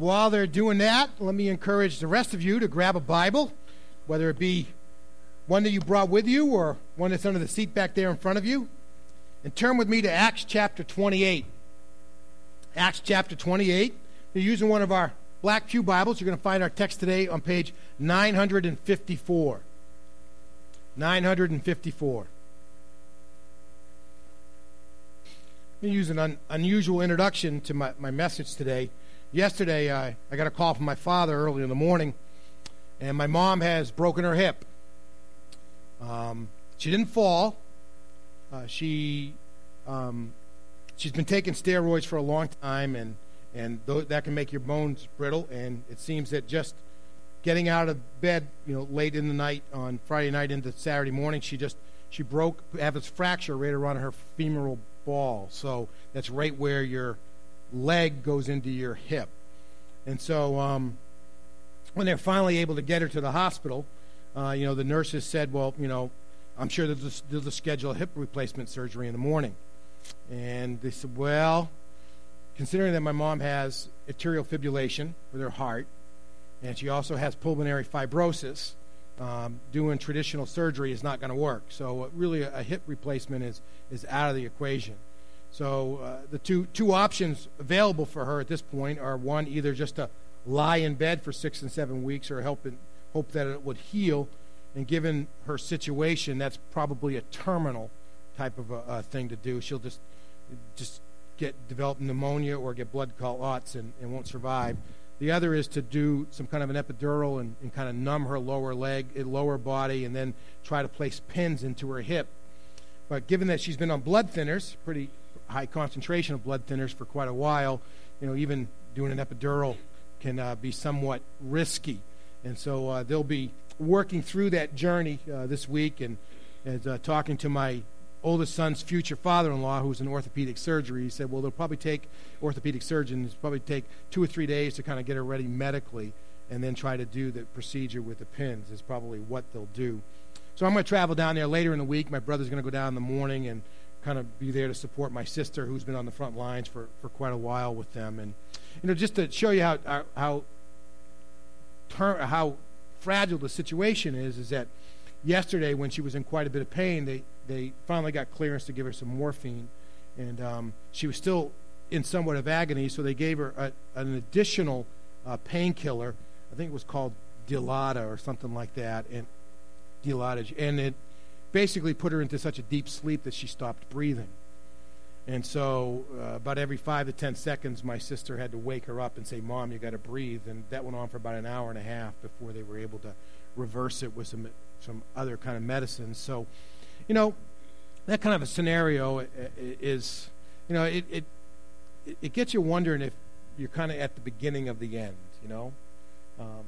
while they're doing that, let me encourage the rest of you to grab a Bible, whether it be one that you brought with you or one that's under the seat back there in front of you, and turn with me to Acts chapter 28. Acts chapter 28. You're using one of our Black Pew Bibles. You're going to find our text today on page 954. 954. Let me use an un- unusual introduction to my, my message today. Yesterday, I, I got a call from my father early in the morning, and my mom has broken her hip. Um, she didn't fall. Uh, she um, she's been taking steroids for a long time, and and th- that can make your bones brittle. And it seems that just getting out of bed, you know, late in the night on Friday night into Saturday morning, she just she broke have this fracture right around her femoral ball. So that's right where your leg goes into your hip. And so um, when they're finally able to get her to the hospital, uh, you know, the nurses said, well, you know, I'm sure they'll, they'll schedule a hip replacement surgery in the morning. And they said, well, considering that my mom has atrial fibrillation with her heart, and she also has pulmonary fibrosis, um, doing traditional surgery is not going to work. So uh, really, a, hip replacement is is out of the equation. So uh, the two two options available for her at this point are one, either just to lie in bed for six and seven weeks, or help in, hope that it would heal. And given her situation, that's probably a terminal type of a, a thing to do. She'll just just get develop pneumonia or get blood clots and, and won't survive. The other is to do some kind of an epidural and, and kind of numb her lower leg, eh, lower body, and then try to place pins into her hip. But given that she's been on blood thinners, pretty high concentration of blood thinners for quite a while, you know, even doing an epidural can uh, be somewhat risky. And so uh, they'll be working through that journey uh, this week and uh, talking to my oldest son's future father-in-law, who's in orthopedic surgery, he said, "Well, they'll probably take orthopedic surgeons probably take two or three days to kind of get her ready medically, and then try to do the procedure with the pins. Is probably what they'll do." So I'm going to travel down there later in the week. My brother's going to go down in the morning and kind of be there to support my sister, who's been on the front lines for, for quite a while with them, and you know, just to show you how how how, how fragile the situation is, is that yesterday when she was in quite a bit of pain, they they finally got clearance to give her some morphine, and um, she was still in somewhat of agony, so they gave her a, an additional uh, painkiller. I think it was called Dilata or something like that, and Dilaudid, and it basically put her into such a deep sleep that she stopped breathing. And so, uh, about every five to ten seconds, my sister had to wake her up and say, "Mom, you got to breathe." And that went on for about an hour and a half before they were able to reverse it with some some other kind of medicine. So, you know, that kind of a scenario is, you know, it, it, it gets you wondering if you're kind of at the beginning of the end, you know. Um,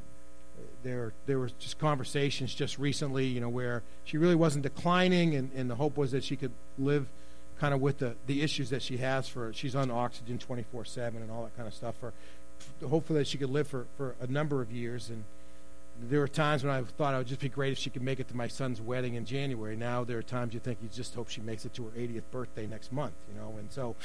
there, there was just conversations just recently, you know, where she really wasn't declining, and, and the hope was that she could live kind of with the, the issues that she has for, she's on oxygen 24-7 and all that kind of stuff, for, hopefully that she could live for, for a number of years, and there were times when I thought it would just be great if she could make it to my son's wedding in January. Now there are times you think you just hope she makes it to her 80th birthday next month, you know. And so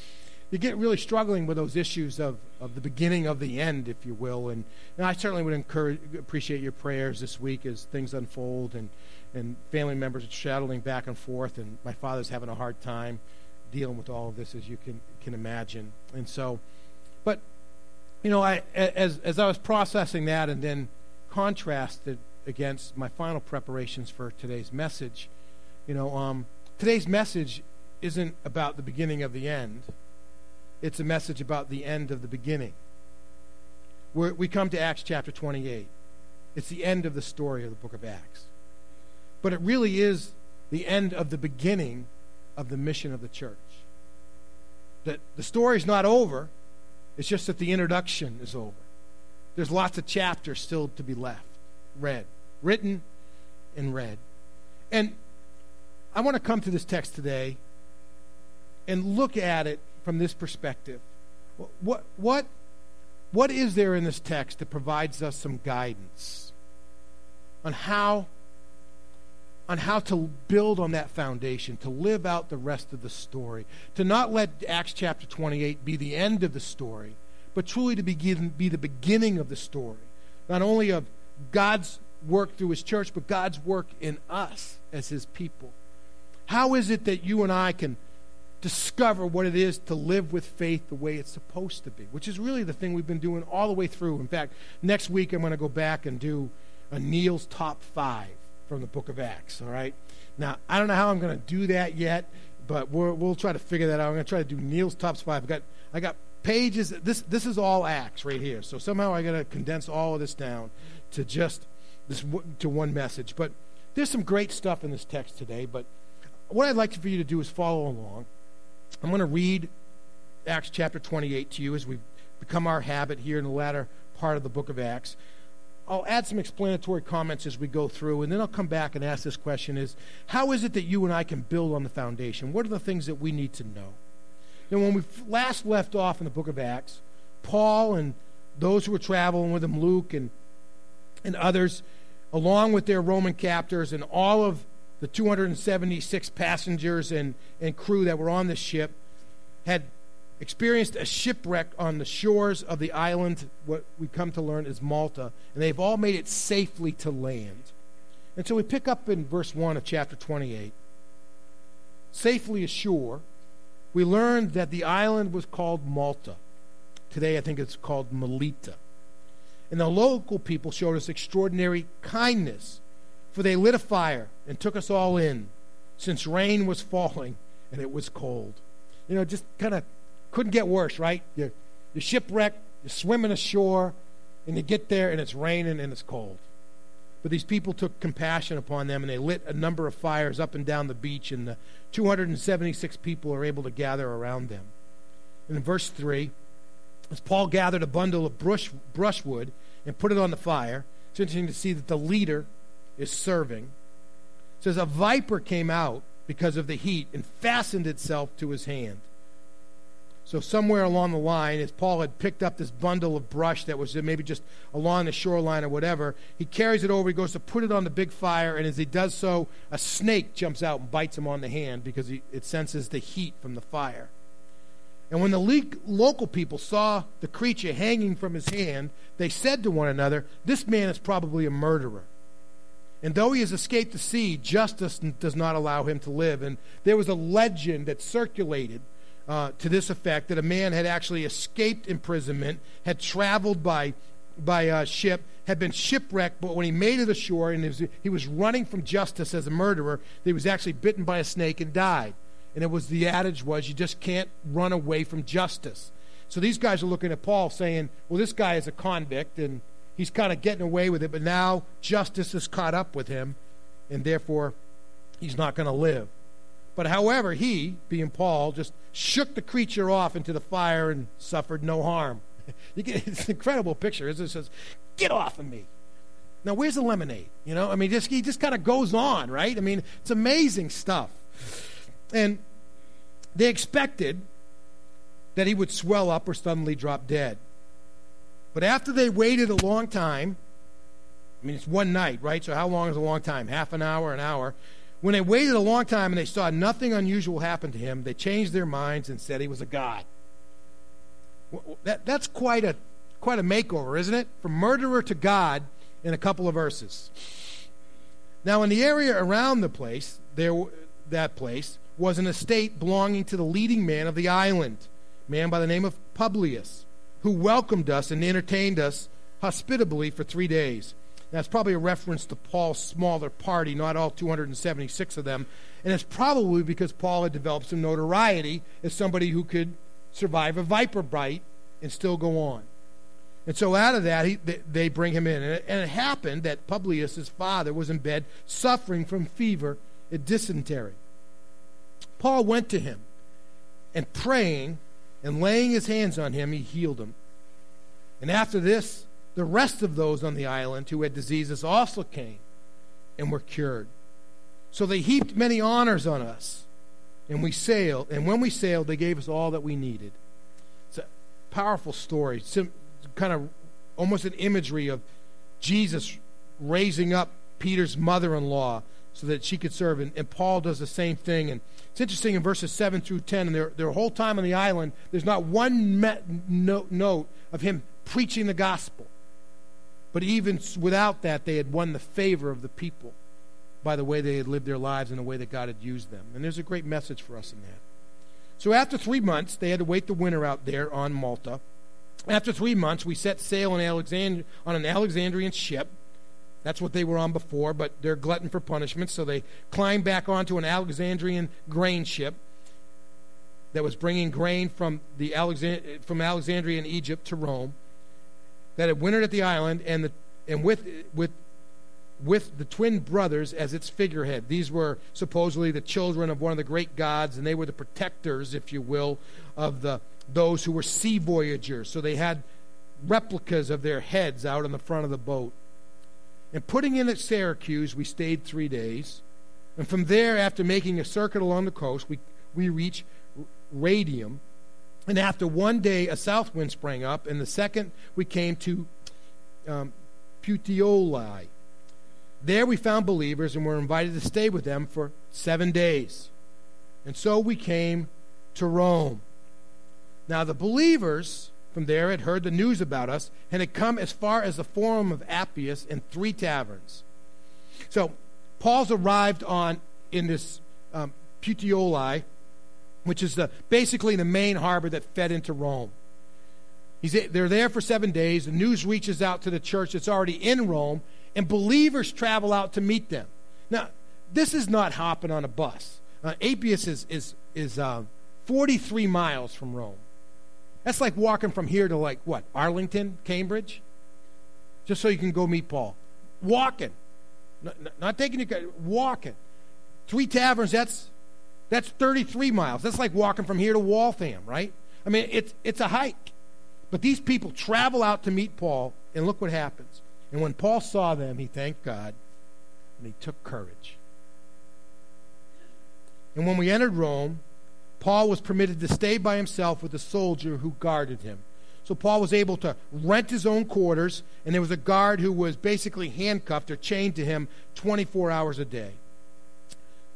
you get really struggling with those issues of, of the beginning of the end, if you will. And, and I certainly would encourage, appreciate your prayers this week as things unfold and, and family members are shuttling back and forth. And my father's having a hard time dealing with all of this, as you can, can imagine. And so, but, you know, I, as, as I was processing that and then – contrasted against my final preparations for today's message. You know, um, today's message isn't about the beginning of the end, it's a message about the end of the beginning. We're, we come to Acts chapter 28. It's the end of the story of the book of Acts. But it really is the end of the beginning of the mission of the church. That the story's not over, it's just that the introduction is over. There's lots of chapters still to be left, read, written and read. And I want to come to this text today and look at it from this perspective. What, what, what is there in this text that provides us some guidance on how, on how to build on that foundation, to live out the rest of the story, to not let Acts chapter 28 be the end of the story, but truly to begin, be the beginning of the story. Not only of God's work through his church, but God's work in us as his people. How is it that you and I can discover what it is to live with faith the way it's supposed to be, which is really the thing we've been doing all the way through. In fact, next week I'm going to go back and do a Neil's top five from the book of Acts, all right? Now, I don't know how I'm going to do that yet, but we will try to figure that out. I'm going to try to do Neil's top five. I got, I got pages. This, this is all Acts right here. So somehow I got to condense all of this down to just this to one message. But there's some great stuff in this text today. But what I'd like for you to do is follow along. I'm going to read Acts chapter 28 to you as we've become our habit here in the latter part of the book of Acts. I'll add some explanatory comments as we go through, and then I'll come back and ask this question is how is it that you and I can build on the foundation? What are the things that we need to know? And when we last left off in the book of Acts, Paul and those who were traveling with him, Luke and, and others, along with their Roman captors and all of the 276 passengers and, and crew that were on the ship, had experienced a shipwreck on the shores of the island, what we come to learn is Malta, and they've all made it safely to land. And so we pick up in verse 1 of chapter 28. Safely ashore, we learned that the island was called Malta. Today I think it's called Melita. And the local people showed us extraordinary kindness, for they lit a fire and took us all in, since rain was falling and it was cold. You know, just kind of couldn't get worse, right? You're, you're shipwrecked, you're swimming ashore, and you get there and it's raining and it's cold. But these people took compassion upon them and they lit a number of fires up and down the beach, and the 276 people are able to gather around them. And in verse 3, as Paul gathered a bundle of brush, brushwood and put it on the fire, it's interesting to see that the leader is serving. It says, A viper came out because of the heat and fastened itself to his hand. So somewhere along the line, as Paul had picked up this bundle of brush that was maybe just along the shoreline or whatever, he carries it over. He goes to put it on the big fire, and as he does so, a snake jumps out and bites him on the hand because he, it senses the heat from the fire. And when the local people saw the creature hanging from his hand, they said to one another, This man is probably a murderer. And though he has escaped the sea, justice does not allow him to live. And there was a legend that circulated uh, to this effect that a man had actually escaped imprisonment, had traveled by, by uh, ship, had been shipwrecked, but when he made it ashore and was, he was running from justice as a murderer, he was actually bitten by a snake and died. And it was the adage was you just can't run away from justice. So these guys are looking at Paul saying, well, this guy is a convict and he's kind of getting away with it, but now justice has caught up with him, and therefore he's not going to live. But however, he, being Paul, just shook the creature off into the fire and suffered no harm. You get, it's an incredible picture. It says, Get off of me. Now, where's the lemonade? You know, I mean, just, he just kind of goes on, right? I mean, it's amazing stuff. And they expected that he would swell up or suddenly drop dead. But after they waited a long time, I mean, it's one night, right? So, how long is a long time? Half an hour, an hour. When they waited a long time and they saw nothing unusual happen to him, they changed their minds and said he was a god. That, that's quite a, quite a makeover, isn't it? From murderer to God in a couple of verses. Now, in the area around the place, there, that place, was an estate belonging to the leading man of the island, man by the name of Publius, who welcomed us and entertained us hospitably for three days. That's probably a reference to Paul's smaller party, not all 276 of them. And it's probably because Paul had developed some notoriety as somebody who could survive a viper bite and still go on. And so out of that, he, they, bring him in. And it, happened that Publius, father, was in bed suffering from fever and dysentery. Paul went to him and praying and laying his hands on him, he healed him. And after this, the rest of those on the island who had diseases also came and were cured. So they heaped many honors on us. And we sailed. And when we sailed, they gave us all that we needed. It's a powerful story. Kind of almost an imagery of Jesus raising up Peter's mother in law so that she could serve. And, and Paul does the same thing. And it's interesting in verses 7 through 10, and their, their whole time on the island, there's not one note, note of him preaching the gospel. But even without that, they had won the favor of the people by the way they had lived their lives and the way that God had used them. And there's a great message for us in that. So after three months, they had to wait the winter out there on Malta. After three months, we set sail in Alexand- on an Alexandrian ship that's what they were on before, but they're glutton for punishment, so they climbed back onto an Alexandrian grain ship that was bringing grain from, the Alexand- from Alexandria in Egypt to Rome, that had wintered at the island, and, the, and with, with, with the twin brothers as its figurehead. These were supposedly the children of one of the great gods, and they were the protectors, if you will, of the, those who were sea voyagers. So they had replicas of their heads out on the front of the boat. And putting in at Syracuse, we stayed three days. And from there, after making a circuit along the coast, we, we reached Rhegium. And after one day, a south wind sprang up. And the second, we came to um, Puteoli. There we found believers and were invited to stay with them for seven days. And so we came to Rome. Now, the believers from there had heard the news about us and had come as far as the Forum of Appius and three taverns. So Paul's arrived on in this um, Puteoli, which is the, basically the main harbor that fed into Rome. He's, they're there for seven days. The news reaches out to the church that's already in Rome, and believers travel out to meet them. Now, this is not hopping on a bus. Uh, Appius is, is, is uh, 43 miles from Rome. That's like walking from here to like what? Arlington, Cambridge? Just so you can go meet Paul. Walking. Not, not taking you walking. Three taverns, that's that's 33 miles. That's like walking from here to Waltham, right? I mean, it's it's a hike. But these people travel out to meet Paul, and look what happens. And when Paul saw them, he thanked God and he took courage. And when we entered Rome, Paul was permitted to stay by himself with a soldier who guarded him. So Paul was able to rent his own quarters, and there was a guard who was basically handcuffed or chained to him 24 hours a day.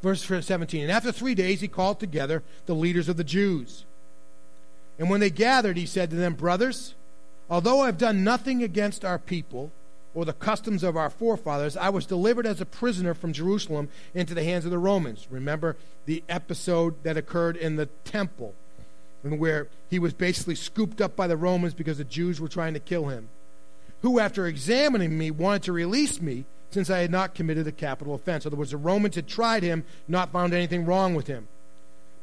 Verse 17 And after three days, he called together the leaders of the Jews. And when they gathered, he said to them, Brothers, although I've done nothing against our people, or the customs of our forefathers, I was delivered as a prisoner from Jerusalem into the hands of the Romans. Remember the episode that occurred in the temple, where he was basically scooped up by the Romans because the Jews were trying to kill him. Who, after examining me, wanted to release me since I had not committed a capital offense. In other words, the Romans had tried him, not found anything wrong with him.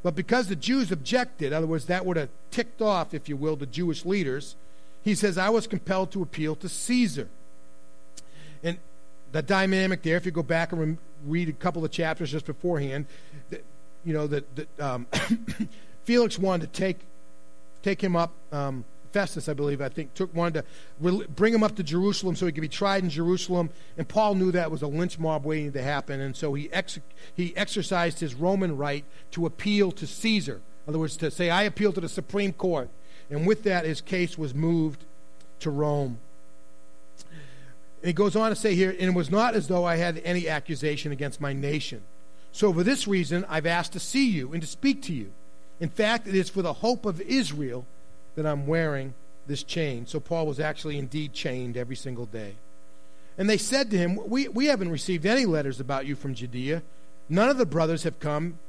But because the Jews objected, in other words, that would have ticked off, if you will, the Jewish leaders, he says, I was compelled to appeal to Caesar the dynamic there, if you go back and read a couple of chapters just beforehand, that, you know, that um, Felix wanted to take take him up. Um, Festus, I believe, I think, took wanted to bring him up to Jerusalem so he could be tried in Jerusalem. And Paul knew that was a lynch mob waiting to happen, and so he ex- he exercised his Roman right to appeal to Caesar. In other words, to say, "I appeal to the Supreme Court." And with that, his case was moved to Rome. And he goes on to say here, and it was not as though I had any accusation against my nation. So for this reason, I've asked to see you and to speak to you. In fact, it is for the hope of Israel that I'm wearing this chain. So Paul was actually indeed chained every single day. And they said to him, We, we haven't received any letters about you from Judea. None of the brothers have come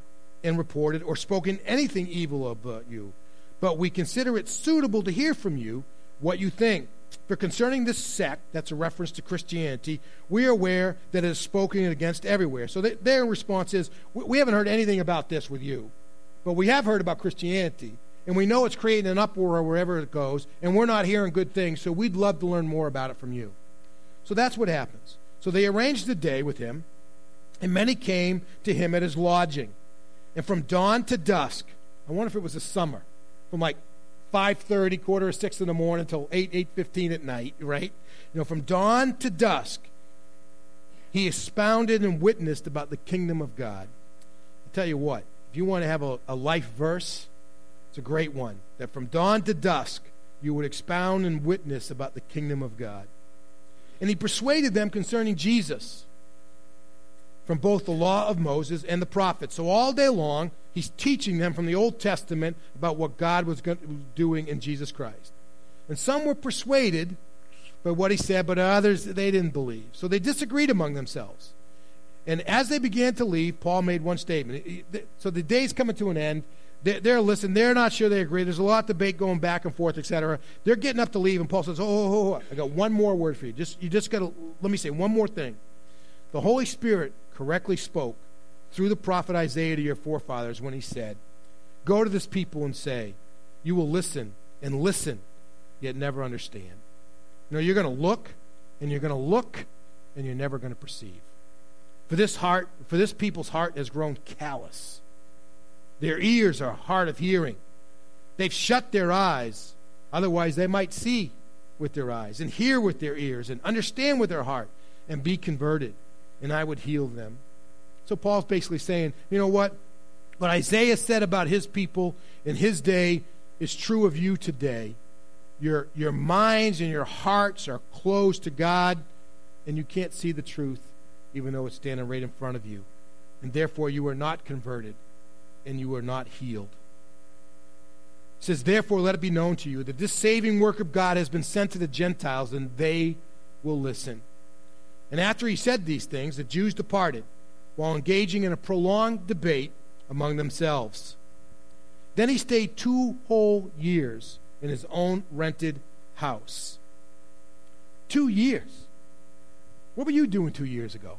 and reported or spoken anything evil about you. But we consider it suitable to hear from you what you think. For concerning this sect, that's a reference to Christianity, we are aware that it is spoken against everywhere. So their response is, we haven't heard anything about this with you, but we have heard about Christianity. And we know it's creating an uproar wherever it goes, and we're not hearing good things, so we'd love to learn more about it from you. So that's what happens. So they arranged a day with him, and many came to him at his lodging. And from dawn to dusk, I wonder if it was the summer, from like 5.30, quarter of 6 in the morning until 8, 8.15 at night, right? You know, from dawn to dusk, he expounded and witnessed about the kingdom of God. I tell you what, if you want to have a, a life verse, it's a great one. That from dawn to dusk, you would expound and witness about the kingdom of God. And he persuaded them concerning Jesus. from both the law of Moses and the prophets. So all day long, he's teaching them from the Old Testament about what God was doing in Jesus Christ. And some were persuaded by what he said, but others they didn't believe. So they disagreed among themselves. And as they began to leave, Paul made one statement. So the day's coming to an end. They're, listening. They're not sure they agree. There's a lot of debate going back and forth, etc. They're getting up to leave, and Paul says, oh, oh, oh, oh, I got one more word for you. Just You just got to, let me say one more thing. The Holy Spirit correctly spoke through the prophet Isaiah to your forefathers when he said, Go to this people and say, You will listen and listen, yet never understand. You know, you're going to look and you're going to look and you're never going to perceive. For this heart, for this people's heart has grown callous. Their ears are hard of hearing. They've shut their eyes, otherwise they might see with their eyes and hear with their ears and understand with their heart and be converted, and I would heal them. So Paul's basically saying, you know what? What Isaiah said about his people in his day is true of you today. Your, your minds and your hearts are closed to God, and you can't see the truth, even though it's standing right in front of you. And therefore, you are not converted, and you are not healed. It says, Therefore, let it be known to you that this saving work of God has been sent to the Gentiles, and they will listen. And after he said these things, the Jews departed while engaging in a prolonged debate among themselves. Then he stayed two whole years in his own rented house. Two years. What were you doing two years ago?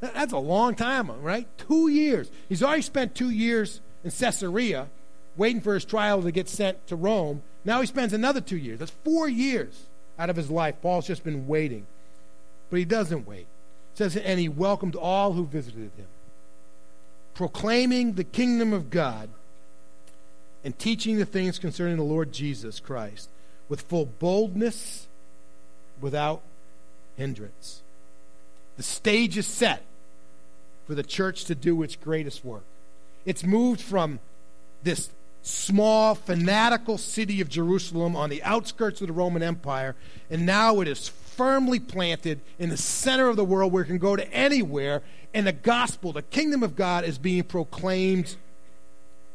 That's a long time, right? Two years. He's already spent two years in Caesarea waiting for his trial to get sent to Rome. Now he spends another two years. That's four years out of his life. Paul's just been waiting. But he doesn't wait. Says, and he welcomed all who visited him, proclaiming the kingdom of God and teaching the things concerning the Lord Jesus Christ with full boldness, without hindrance. The stage is set for the church to do its greatest work. It's moved from this small, fanatical city of Jerusalem on the outskirts of the Roman Empire, and now it is firmly planted in the center of the world where it can go to anywhere, and the gospel, the kingdom of God, is being proclaimed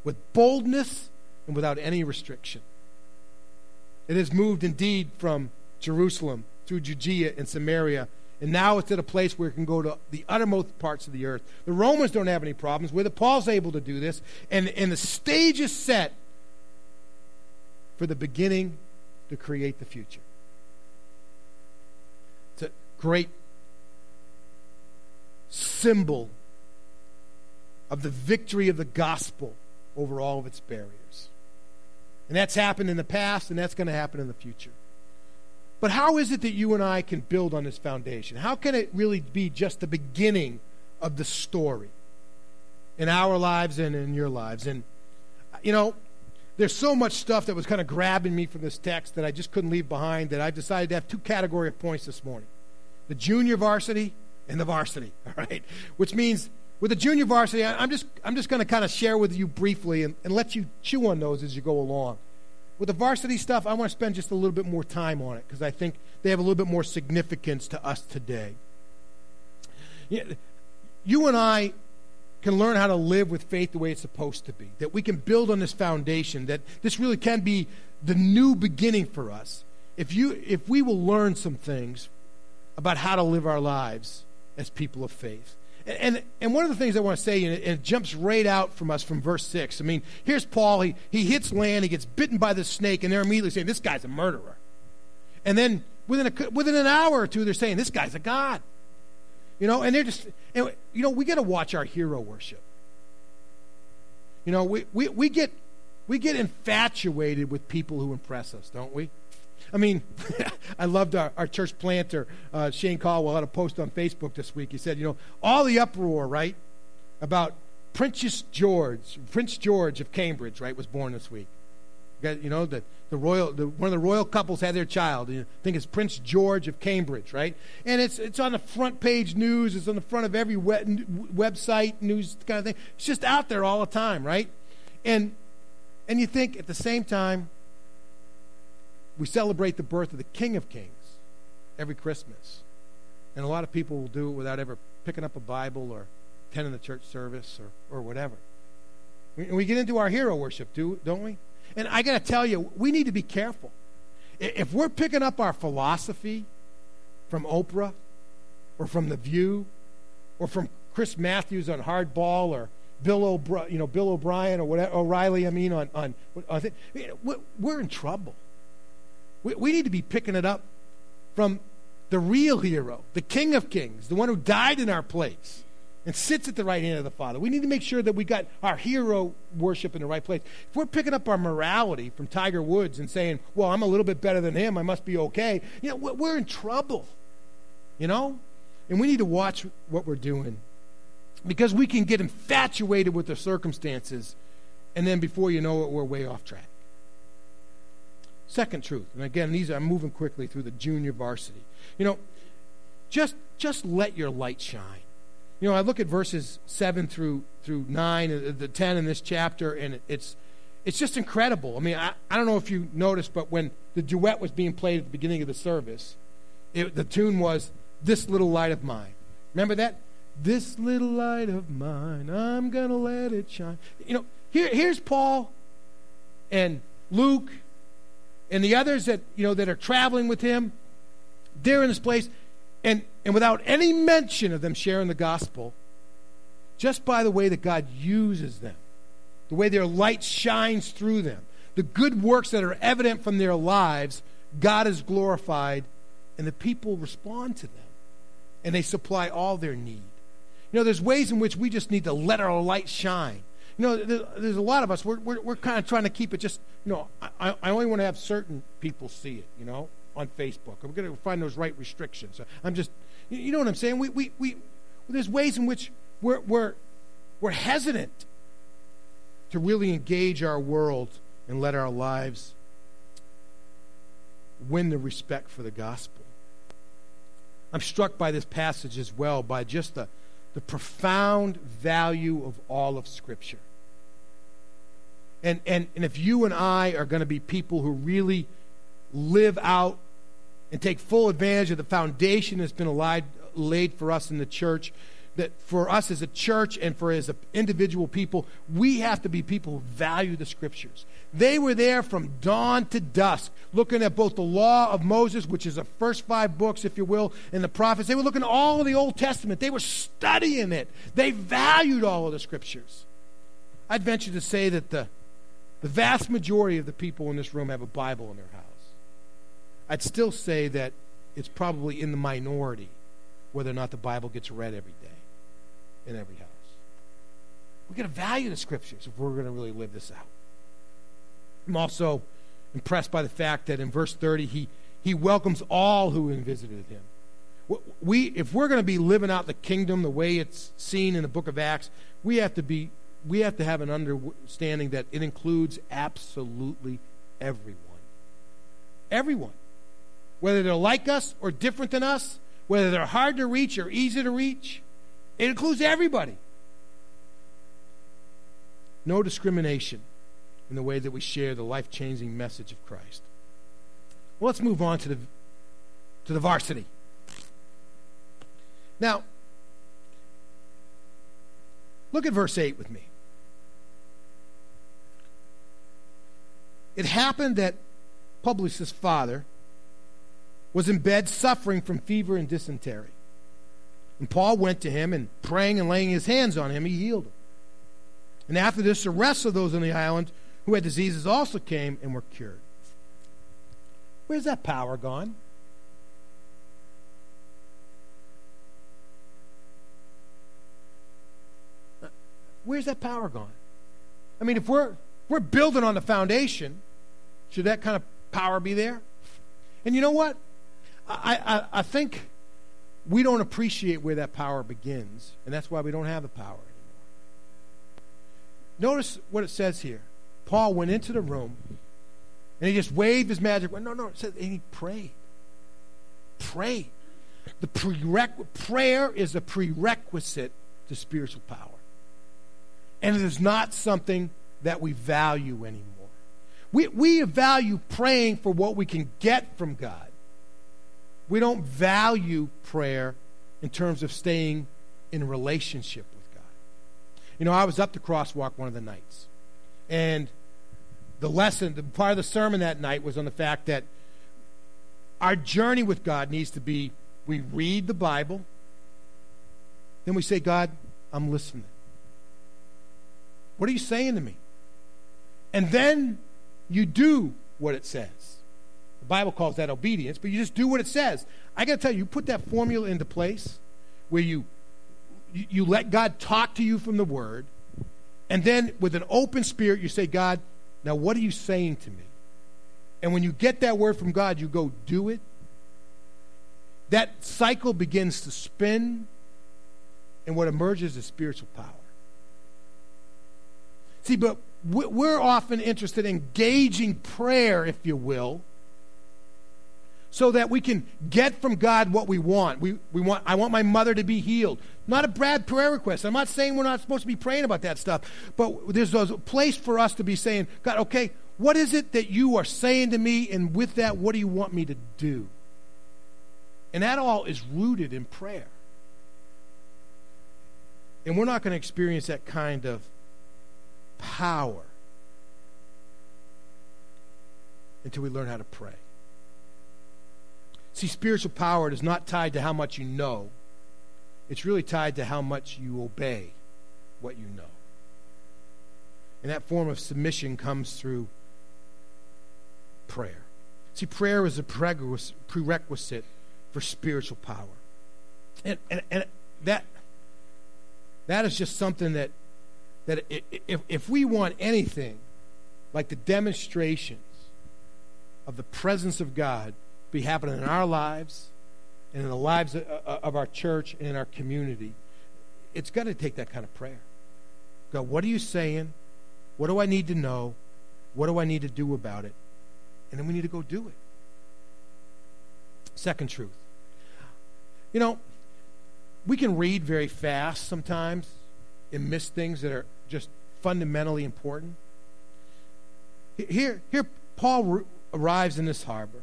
with boldness and without any restriction. It has moved indeed from Jerusalem through Judea and Samaria, and now it's at a place where it can go to the uttermost parts of the earth. The Romans don't have any problems with it. Paul's able to do this, and, and the stage is set for the beginning to create the future. It's a great symbol of the victory of the gospel over all of its barriers. And that's happened in the past, and that's going to happen in the future. But how is it that you and I can build on this foundation? How can it really be just the beginning of the story in our lives and in your lives? And, you know, there's so much stuff that was kind of grabbing me from this text that I just couldn't leave behind that I've decided to have two category of points this morning the junior varsity and the varsity, all right? Which means with the junior varsity, I'm just, I'm just going to kind of share with you briefly and, and let you chew on those as you go along. With the varsity stuff, I want to spend just a little bit more time on it because I think they have a little bit more significance to us today. You and I can learn how to live with faith the way it's supposed to be, that we can build on this foundation, that this really can be the new beginning for us. If, you, if we will learn some things about how to live our lives as people of faith. And, and one of the things I want to say, and it, and it, jumps right out from us from verse 6. I mean, here's Paul. He, he hits land, he gets bitten by the snake, and they're immediately saying, This guy's a murderer. And then within, a, within an hour or two, they're saying, This guy's a God. You know, and they're just, and, you know, we got to watch our hero worship. You know, we, we, we, get, we get infatuated with people who impress us, don't we? I mean, I loved our, our church planter, uh, Shane Caldwell, had a post on Facebook this week. He said, you know, all the uproar, right, about Princess George, Prince George of Cambridge, right, was born this week. You know, the, the royal, the, one of the royal couples had their child. I think it's Prince George of Cambridge, right? And it's, it's on the front page news. It's on the front of every web, website news kind of thing. It's just out there all the time, right? And, and you think at the same time, we celebrate the birth of the King of Kings every Christmas. And a lot of people will do it without ever picking up a Bible or attending the church service or, or whatever. We, we get into our hero worship, do, don't we? And I got to tell you, we need to be careful. If we're picking up our philosophy from Oprah or from The View or from Chris Matthews on Hardball or Bill O'Brien, you know, Bill O'Brien or whatever, O'Reilly, I mean, on, on, on we're in trouble. We, we need to be picking it up from the real hero, the King of Kings, the one who died in our place and sits at the right hand of the Father. We need to make sure that we got our hero worship in the right place. If we're picking up our morality from Tiger Woods and saying, well, I'm a little bit better than him, I must be okay, you know, we're in trouble, you know? And we need to watch what we're doing because we can get infatuated with the circumstances, and then before you know it, we're way off track. Second truth, and again, these I'm moving quickly through the junior varsity. You know, just just let your light shine. You know, I look at verses seven through through nine, uh, the ten in this chapter, and it's it's just incredible. I mean, I, I don't know if you noticed, but when the duet was being played at the beginning of the service, it, the tune was "This Little Light of Mine." Remember that? This little light of mine, I'm gonna let it shine. You know, here, here's Paul and Luke and the others that you know that are traveling with him, they're in this place, and and without any mention of them sharing the gospel, just by the way that God uses them, the way their light shines through them, the good works that are evident from their lives, God is glorified, and the people respond to them, and they supply all their need. You know, there's ways in which we just need to let our light shine you know, there's a lot of us, we're, we're, we're kind of trying to keep it just, you know, I, I only want to have certain people see it, you know, on Facebook. I'm going to find those right restrictions. I'm just, you know what I'm saying? We, we, we, there's ways in which we're, we're, we're hesitant to really engage our world and let our lives win the respect for the gospel. I'm struck by this passage as well, by just the, the profound value of all of Scripture. And, and, and if you and I are going to be people who really live out and take full advantage of the foundation that's been laid, for us in the church, that for us as a church and for as individual people, we have to be people who value the scriptures. They were there from dawn to dusk, looking at both the law of Moses, which is the first five books, if you will, and the prophets. They were looking at all of the Old Testament. They were studying it. They valued all of the scriptures. I'd venture to say that the the vast majority of the people in this room have a Bible in their house. I'd still say that it's probably in the minority whether or not the Bible gets read every day in every house. We've got to value the scriptures if we're going to really live this out. I'm also impressed by the fact that in verse 30, he, he welcomes all who visited him. We, if we're going to be living out the kingdom the way it's seen in the book of Acts, we have to be we have to have an understanding that it includes absolutely everyone. Everyone. Whether they're like us or different than us, whether they're hard to reach or easy to reach, it includes everybody. No discrimination in the way that we share the life changing message of Christ. Well, let's move on to the, to the varsity. Now, look at verse 8 with me. It happened that Publius' father was in bed suffering from fever and dysentery. And Paul went to him and praying and laying his hands on him, he healed him. And after this, the rest of those on the island who had diseases also came and were cured. Where's that power gone? Where's that power gone? I mean, if we're we're building on the foundation, should that kind of power be there? And you know what? I, I, I think we don't appreciate where that power begins, and that's why we don't have the power anymore. Notice what it says here. Paul went into the room and he just waved his magic. No, no, it says, and he prayed. Pray. The prayer is a prerequisite to spiritual power. And it is not something that we value anymore. We, we value praying for what we can get from God. We don't value prayer in terms of staying in relationship with God. You know, I was up the Crosswalk one of the nights, and the lesson, the part of the sermon that night was on the fact that our journey with God needs to be we read the Bible, then we say, God, I'm listening. What are you saying to me? And then you do what it says. The Bible calls that obedience, but you just do what it says. I got to tell you, you put that formula into place where you, you let God talk to you from the Word, and then with an open spirit, you say, God, now what are you saying to me? And when you get that word from God, you go do it. That cycle begins to spin, and what emerges is spiritual power. See, but we're often interested in gauging prayer, if you will, so that we can get from God what we want. We, we want I want my mother to be healed. Not a bad prayer request. I'm not saying we're not supposed to be praying about that stuff, but there's a place for us to be saying, God, okay, what is it that you are saying to me? And with that, what do you want me to do? And that all is rooted in prayer. And we're not going to experience that kind of power until we learn how to pray. See, spiritual power is not tied to how much you know, it's really tied to how much you obey what you know. And that form of submission comes through prayer. See, prayer is a prerequisite for spiritual power. And, and, and that, that is just something that, that if, if we want anything like the demonstrations of the presence of God be happening in our lives and in the lives of, our church and in our community, it's got to take that kind of prayer. God, what are you saying? What do I need to know? What do I need to do about it? And then we need to go do it. Second truth. You know, we can read very fast sometimes and miss things that are just fundamentally important. Here, here Paul arrives in this harbor,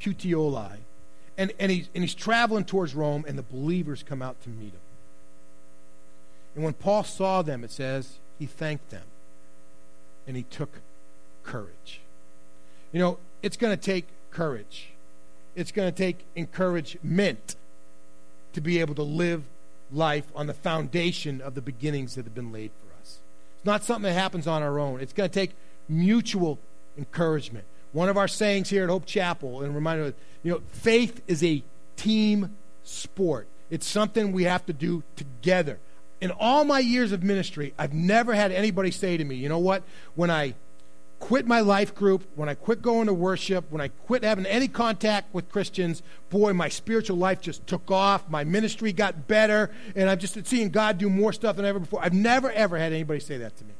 Puteoli, and, and, he's, and he's traveling towards Rome, and the believers come out to meet him. And when Paul saw them, it says, he thanked them, and he took courage. You know, it's going to take courage. It's going to take encouragement to be able to live life on the foundation of the beginnings that have been laid for us. It's not something that happens on our own. It's going to take mutual encouragement. One of our sayings here at Hope Chapel, and reminder, you know, faith is a team sport. It's something we have to do together. In all my years of ministry, I've never had anybody say to me, you know what, when I quit my life group, when I quit going to worship, when I quit having any contact with Christians, boy, my spiritual life just took off. My ministry got better, and I'm just seeing God do more stuff than ever before. I've never, ever had anybody say that to me.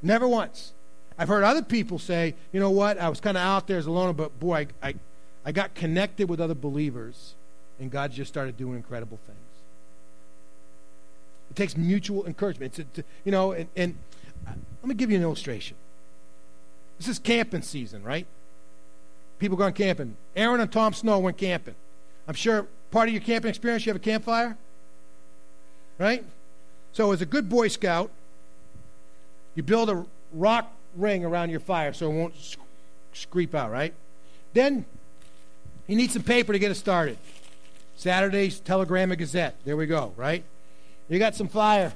Never once. I've heard other people say, you know what, I was kind of out there as a loner, but boy, I, I, I got connected with other believers, and God just started doing incredible things. It takes mutual encouragement. It's, you know, and, and uh, let me give you an illustration. This is camping season, right? People going camping. Aaron and Tom Snow went camping. I'm sure part of your camping experience, you have a campfire, right? So, as a good Boy Scout, you build a rock ring around your fire so it won't sc- screep out, right? Then you need some paper to get it started. Saturday's Telegram and Gazette. There we go, right? You got some fire.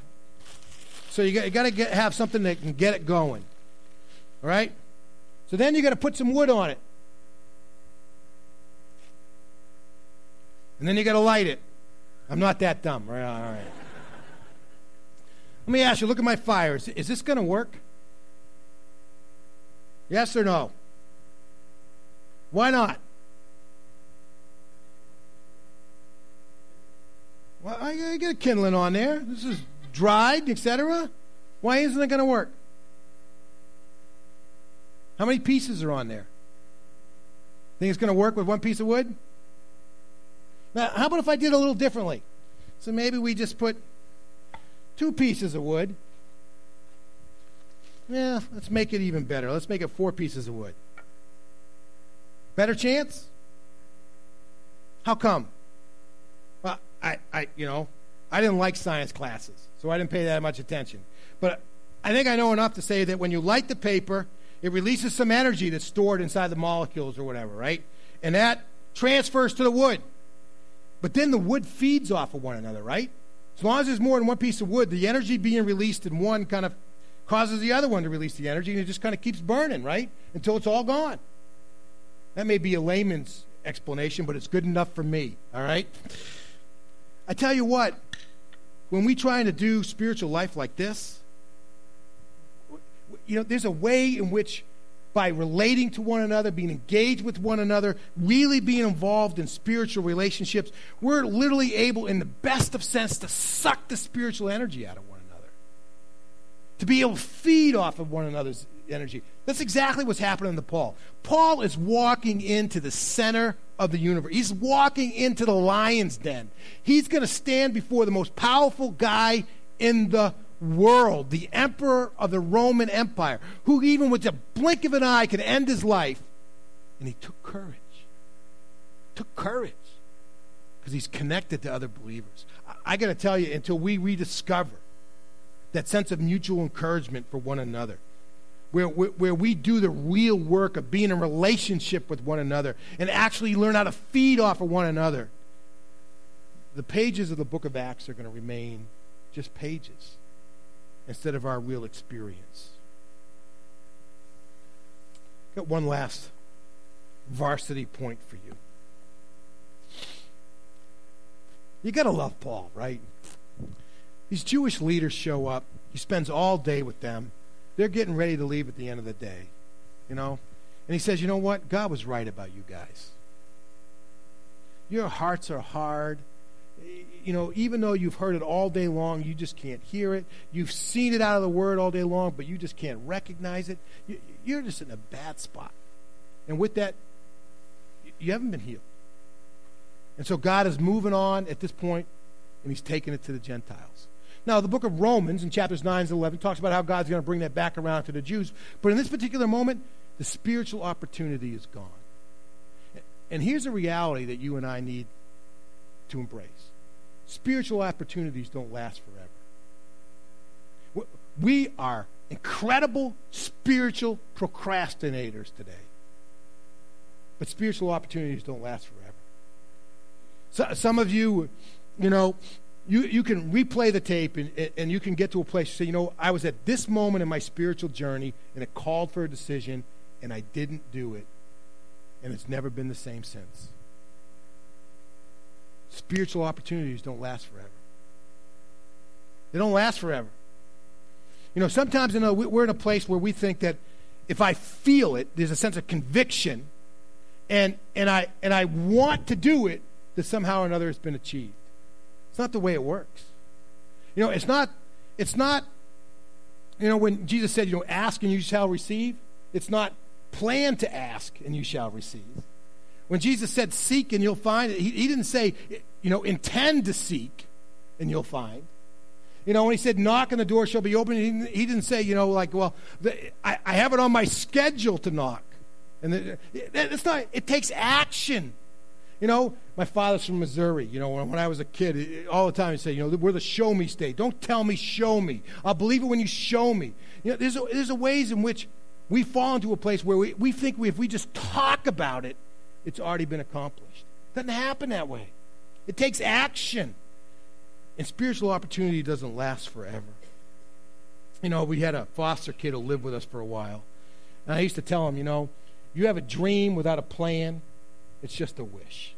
So you got, you got to get, have something that can get it going. All right? So then you got to put some wood on it. And then you got to light it. I'm not that dumb. Right? All right. Let me ask you look at my fire. Is, is this going to work? Yes or no? Why not? Well, I, get a kindling on there. This is dried, etc. Why isn't it going to work? How many pieces are on there? Think it's going to work with one piece of wood? Now, how about if I did a little differently? So maybe we just put two pieces of wood. Yeah, let's make it even better. Let's make it four pieces of wood. Better chance? How come? Well, I, I, you know, I didn't like science classes, so I didn't pay that much attention. But I think I know enough to say that when you light the paper, it releases some energy that's stored inside the molecules or whatever, right? And that transfers to the wood. But then the wood feeds off of one another, right? As long as there's more than one piece of wood, the energy being released in one kind of causes the other one to release the energy, and it just kind of keeps burning, right? Until it's all gone. That may be a layman's explanation, but it's good enough for me, all right? I tell you what, when we trying to do spiritual life like this, you know, there's a way in which by relating to one another, being engaged with one another, really being involved in spiritual relationships, we're literally able, in the best of sense, to suck the spiritual energy out of one another. To be able to feed off of one another's energy. That's exactly what's happening to Paul. Paul is walking into the center of the universe. He's walking into the lion's den. He's going to stand before the most powerful guy in the world, the emperor of the Roman Empire, who even with a blink of an eye could end his life. And he took courage. Took courage. Because he's connected to other believers. I, I got to tell you, until we rediscover that sense of mutual encouragement for one another, where, where, where, we do the real work of being in relationship with one another and actually learn how to feed off of one another, the pages of the book of Acts are going to remain just pages instead of our real experience. Got one last varsity point for you. You got to love Paul, right? These Jewish leaders show up. He spends all day with them. They're getting ready to leave at the end of the day, you know? And he says, You know what? God was right about you guys. Your hearts are hard you know, even though you've heard it all day long, you just can't hear it. You've seen it out of the Word all day long, but you just can't recognize it. You're just in a bad spot. And with that, you haven't been healed. And so God is moving on at this point, and He's taking it to the Gentiles. Now, the book of Romans in chapters 9 and 11 talks about how God's going to bring that back around to the Jews. But in this particular moment, the spiritual opportunity is gone. And here's a reality that you and I need to embrace spiritual opportunities don't last forever. We are incredible spiritual procrastinators today. But spiritual opportunities don't last forever. So, some of you, you know, you, you can replay the tape and, and you can get to a place you say, you know, I was at this moment in my spiritual journey and it called for a decision and I didn't do it. And it's never been the same since spiritual opportunities don't last forever. They don't last forever. You know, sometimes you know, we're in a place where we think that if I feel it, there's a sense of conviction, and, and, I, and I want to do it, that somehow or another it's been achieved. It's not the way it works. You know, it's not, it's not, you know, when Jesus said, you know, ask and you shall receive, it's not plan to ask and you shall receive. When Jesus said, seek and you'll find, he, he didn't say, you know, intend to seek and you'll find. You know, when he said, knock and the door shall be open, he didn't, he didn't say, you know, like, well, the, I, I, have it on my schedule to knock. And the, it's not, it takes action. You know, my father's from Missouri. You know, when, when I was a kid, all the time he said, you know, we're the show me state. Don't tell me, show me. I'll believe it when you show me. You know, there's a, there's a ways in which we fall into a place where we, we think we, if we just talk about it, it's already been accomplished. It doesn't happen that way. It takes action. And spiritual opportunity doesn't last forever. You know, we had a foster kid who lived with us for a while. And I used to tell him, you know, you have a dream without a plan, it's just a wish.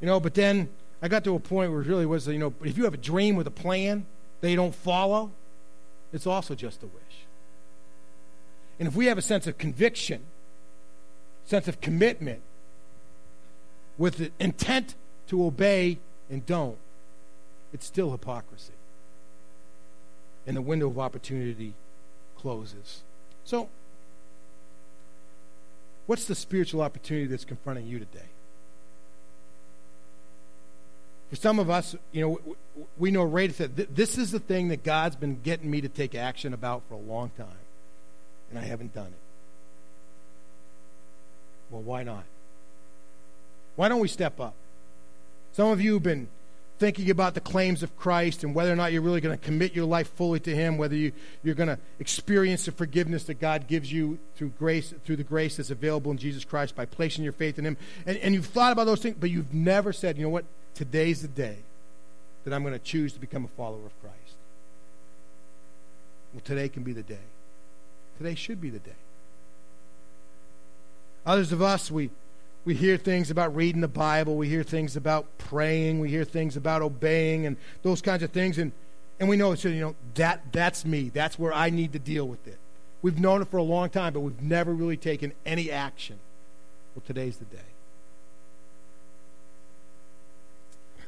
You know, but then I got to a point where it really was, you know, if you have a dream with a plan that you don't follow, it's also just a wish. And if we have a sense of conviction sense of commitment with the intent to obey and don't, it's still hypocrisy. And the window of opportunity closes. So, what's the spiritual opportunity that's confronting you today? For some of us, you know, we know right that this is the thing that God's been getting me to take action about for a long time, and I haven't done it. Well, why not? Why don't we step up? Some of you have been thinking about the claims of Christ and whether or not you're really going to commit your life fully to Him, whether you, you're going to experience the forgiveness that God gives you through grace, through the grace that's available in Jesus Christ by placing your faith in Him. And, and you've thought about those things, but you've never said, you know what, today's the day that I'm going to choose to become a follower of Christ. Well, today can be the day. Today should be the day. Others of us, we we hear things about reading the Bible, we hear things about praying, we hear things about obeying and those kinds of things and and we know it's you know that that's me. That's where I need to deal with it. We've known it for a long time, but we've never really taken any action. Well, today's the day.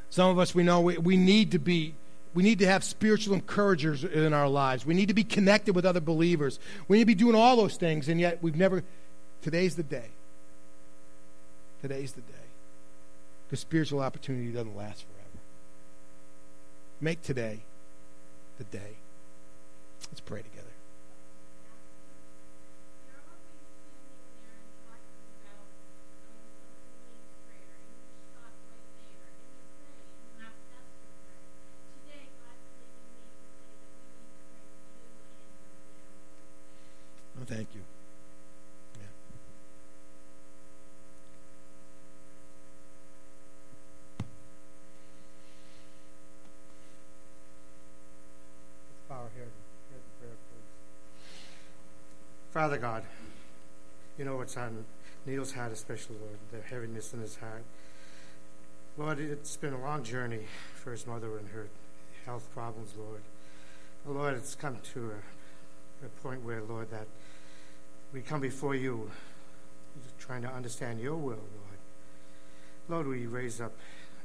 Some of us we know we, we need to be we need to have spiritual encouragers in our lives. We need to be connected with other believers. We need to be doing all those things, and yet we've never. Today's the day. Today's the day. Because spiritual opportunity doesn't last forever. Make today the day. Let's pray together. Thank you. Father God, you know what's on Neil's heart, especially, Lord, the heaviness in his heart. Lord, it's been a long journey for his mother and her health problems, Lord. Lord, it's come to a, a point where, Lord, that we come before you trying to understand your will, Lord. Lord, we raise up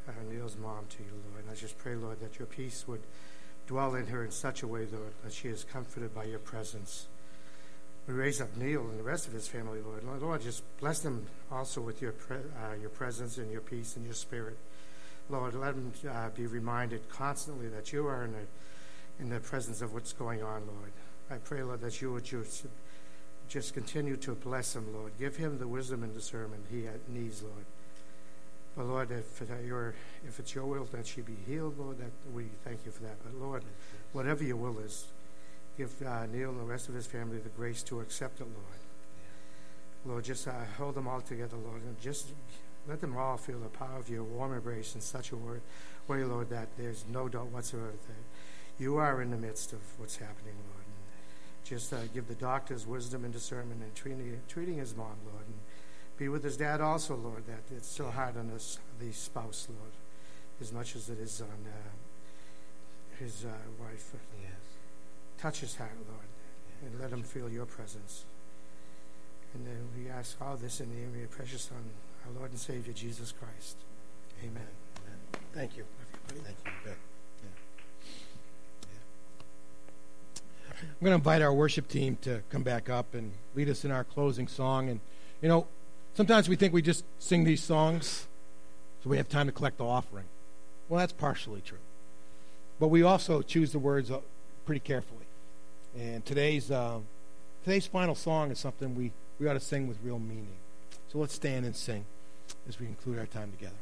uh, Neil's mom to you, Lord. And I just pray, Lord, that your peace would dwell in her in such a way, Lord, that she is comforted by your presence. We raise up Neil and the rest of his family, Lord. Lord, just bless them also with your pre- uh, your presence and your peace and your spirit. Lord, let them uh, be reminded constantly that you are in the, in the presence of what's going on, Lord. I pray, Lord, that you would just, just continue to bless him, Lord. Give him the wisdom and discernment he needs, Lord. But Lord, if, your, if it's your will that she be healed, Lord, that we thank you for that. But Lord, whatever your will is, give uh, Neil and the rest of his family the grace to accept it, Lord. Lord, just uh, hold them all together, Lord, and just let them all feel the power of your warm embrace in such a way, Lord, that there's no doubt whatsoever that you are in the midst of what's happening, Lord. And just uh, give the doctors wisdom and discernment in treating, treating his mom, Lord. And be with his dad also, Lord, that it's so hard on us, the spouse, Lord, as much as it is on uh, his uh, wife. Yes. Touch his heart, Lord, and let him feel your presence. And then we ask all this in the name of your precious Son, our Lord and Savior, Jesus Christ. Amen. Amen. Thank you. Thank you. Yeah. Yeah. I'm going to invite our worship team to come back up and lead us in our closing song. And, you know, sometimes we think we just sing these songs so we have time to collect the offering. Well, that's partially true. But we also choose the words uh, pretty carefully. And today's uh, today's final song is something we, we ought to sing with real meaning. So let's stand and sing as we conclude our time together.